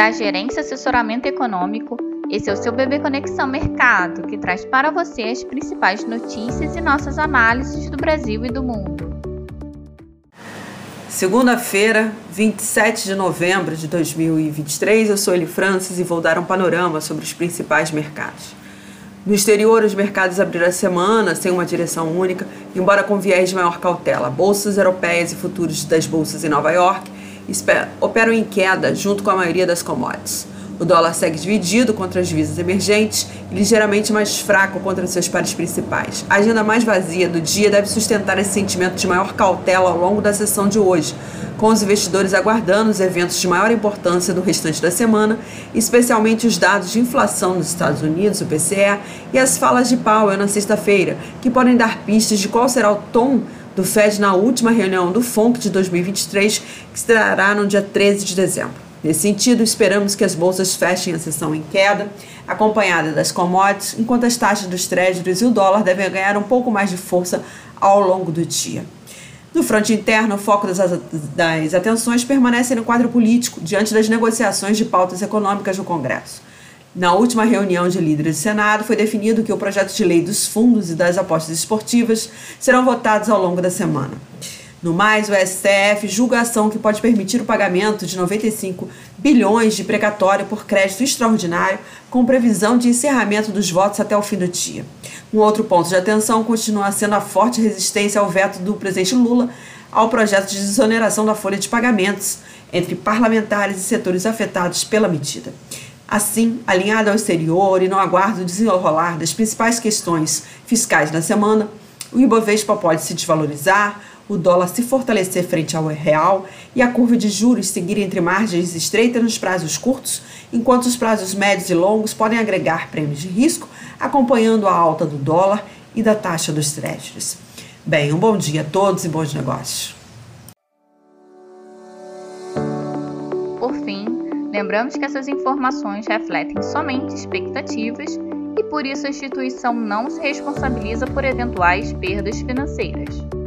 da Gerência Assessoramento Econômico. Esse é o seu Bebê Conexão Mercado, que traz para você as principais notícias e nossas análises do Brasil e do mundo. Segunda-feira, 27 de novembro de 2023, eu sou Eli Francis e vou dar um panorama sobre os principais mercados. No exterior, os mercados abriram a semana sem uma direção única, embora com viés de maior cautela. Bolsas europeias e futuros das bolsas em Nova York operam em queda junto com a maioria das commodities. O dólar segue dividido contra as divisas emergentes e ligeiramente mais fraco contra seus pares principais. A agenda mais vazia do dia deve sustentar esse sentimento de maior cautela ao longo da sessão de hoje, com os investidores aguardando os eventos de maior importância do restante da semana, especialmente os dados de inflação nos Estados Unidos, o PCE, e as falas de Powell na sexta-feira, que podem dar pistas de qual será o tom do Fed na última reunião do FONC de 2023, que estará no dia 13 de dezembro. Nesse sentido, esperamos que as bolsas fechem a sessão em queda, acompanhada das commodities, enquanto as taxas dos créditos e o dólar devem ganhar um pouco mais de força ao longo do dia. No fronte interno, o foco das atenções permanece no quadro político, diante das negociações de pautas econômicas no Congresso. Na última reunião de líderes do Senado, foi definido que o projeto de lei dos fundos e das apostas esportivas serão votados ao longo da semana. No mais, o STF julga a ação que pode permitir o pagamento de 95 bilhões de precatório por crédito extraordinário, com previsão de encerramento dos votos até o fim do dia. Um outro ponto de atenção continua sendo a forte resistência ao veto do presidente Lula ao projeto de desoneração da folha de pagamentos entre parlamentares e setores afetados pela medida. Assim, alinhado ao exterior e no aguardo desenrolar das principais questões fiscais na semana, o Ibovespa pode se desvalorizar, o dólar se fortalecer frente ao real e a curva de juros seguir entre margens estreitas nos prazos curtos, enquanto os prazos médios e longos podem agregar prêmios de risco, acompanhando a alta do dólar e da taxa dos créditos. Bem, um bom dia a todos e bons negócios. Por fim, lembramos que essas informações refletem somente expectativas e por isso a instituição não se responsabiliza por eventuais perdas financeiras.